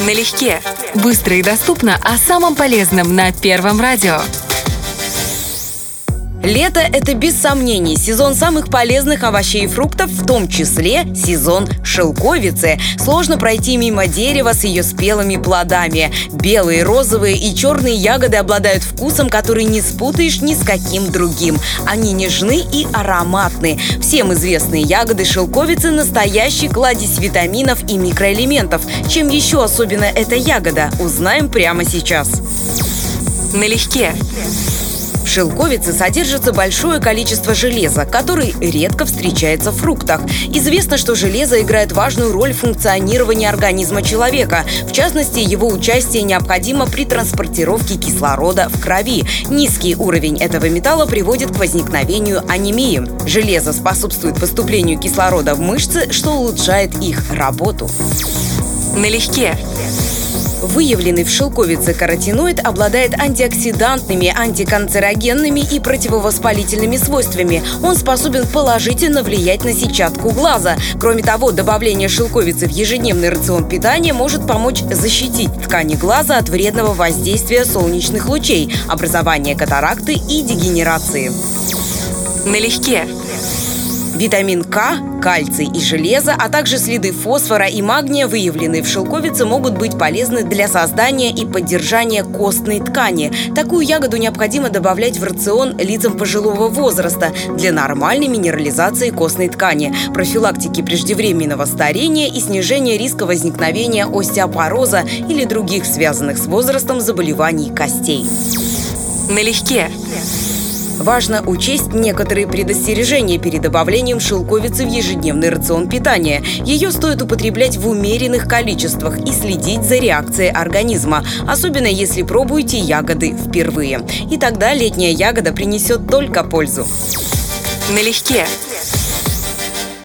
Налегке. Быстро и доступно о самом полезном на Первом радио. Лето – это без сомнений сезон самых полезных овощей и фруктов, в том числе сезон шелковицы. Сложно пройти мимо дерева с ее спелыми плодами. Белые, розовые и черные ягоды обладают вкусом, который не спутаешь ни с каким другим. Они нежны и ароматны. Всем известные ягоды шелковицы – настоящий кладезь витаминов и микроэлементов. Чем еще особенно эта ягода, узнаем прямо сейчас. Налегке. В шелковице содержится большое количество железа, который редко встречается в фруктах. Известно, что железо играет важную роль в функционировании организма человека. В частности, его участие необходимо при транспортировке кислорода в крови. Низкий уровень этого металла приводит к возникновению анемии. Железо способствует поступлению кислорода в мышцы, что улучшает их работу. Налегке. Выявленный в шелковице каротиноид обладает антиоксидантными, антиканцерогенными и противовоспалительными свойствами. Он способен положительно влиять на сетчатку глаза. Кроме того, добавление шелковицы в ежедневный рацион питания может помочь защитить ткани глаза от вредного воздействия солнечных лучей, образования катаракты и дегенерации. Налегке. Витамин К, кальций и железо, а также следы фосфора и магния, выявленные в шелковице, могут быть полезны для создания и поддержания костной ткани. Такую ягоду необходимо добавлять в рацион лицам пожилого возраста для нормальной минерализации костной ткани, профилактики преждевременного старения и снижения риска возникновения остеопороза или других связанных с возрастом заболеваний костей. Налегке. Важно учесть некоторые предостережения перед добавлением шелковицы в ежедневный рацион питания. Ее стоит употреблять в умеренных количествах и следить за реакцией организма, особенно если пробуете ягоды впервые. И тогда летняя ягода принесет только пользу. Налегке.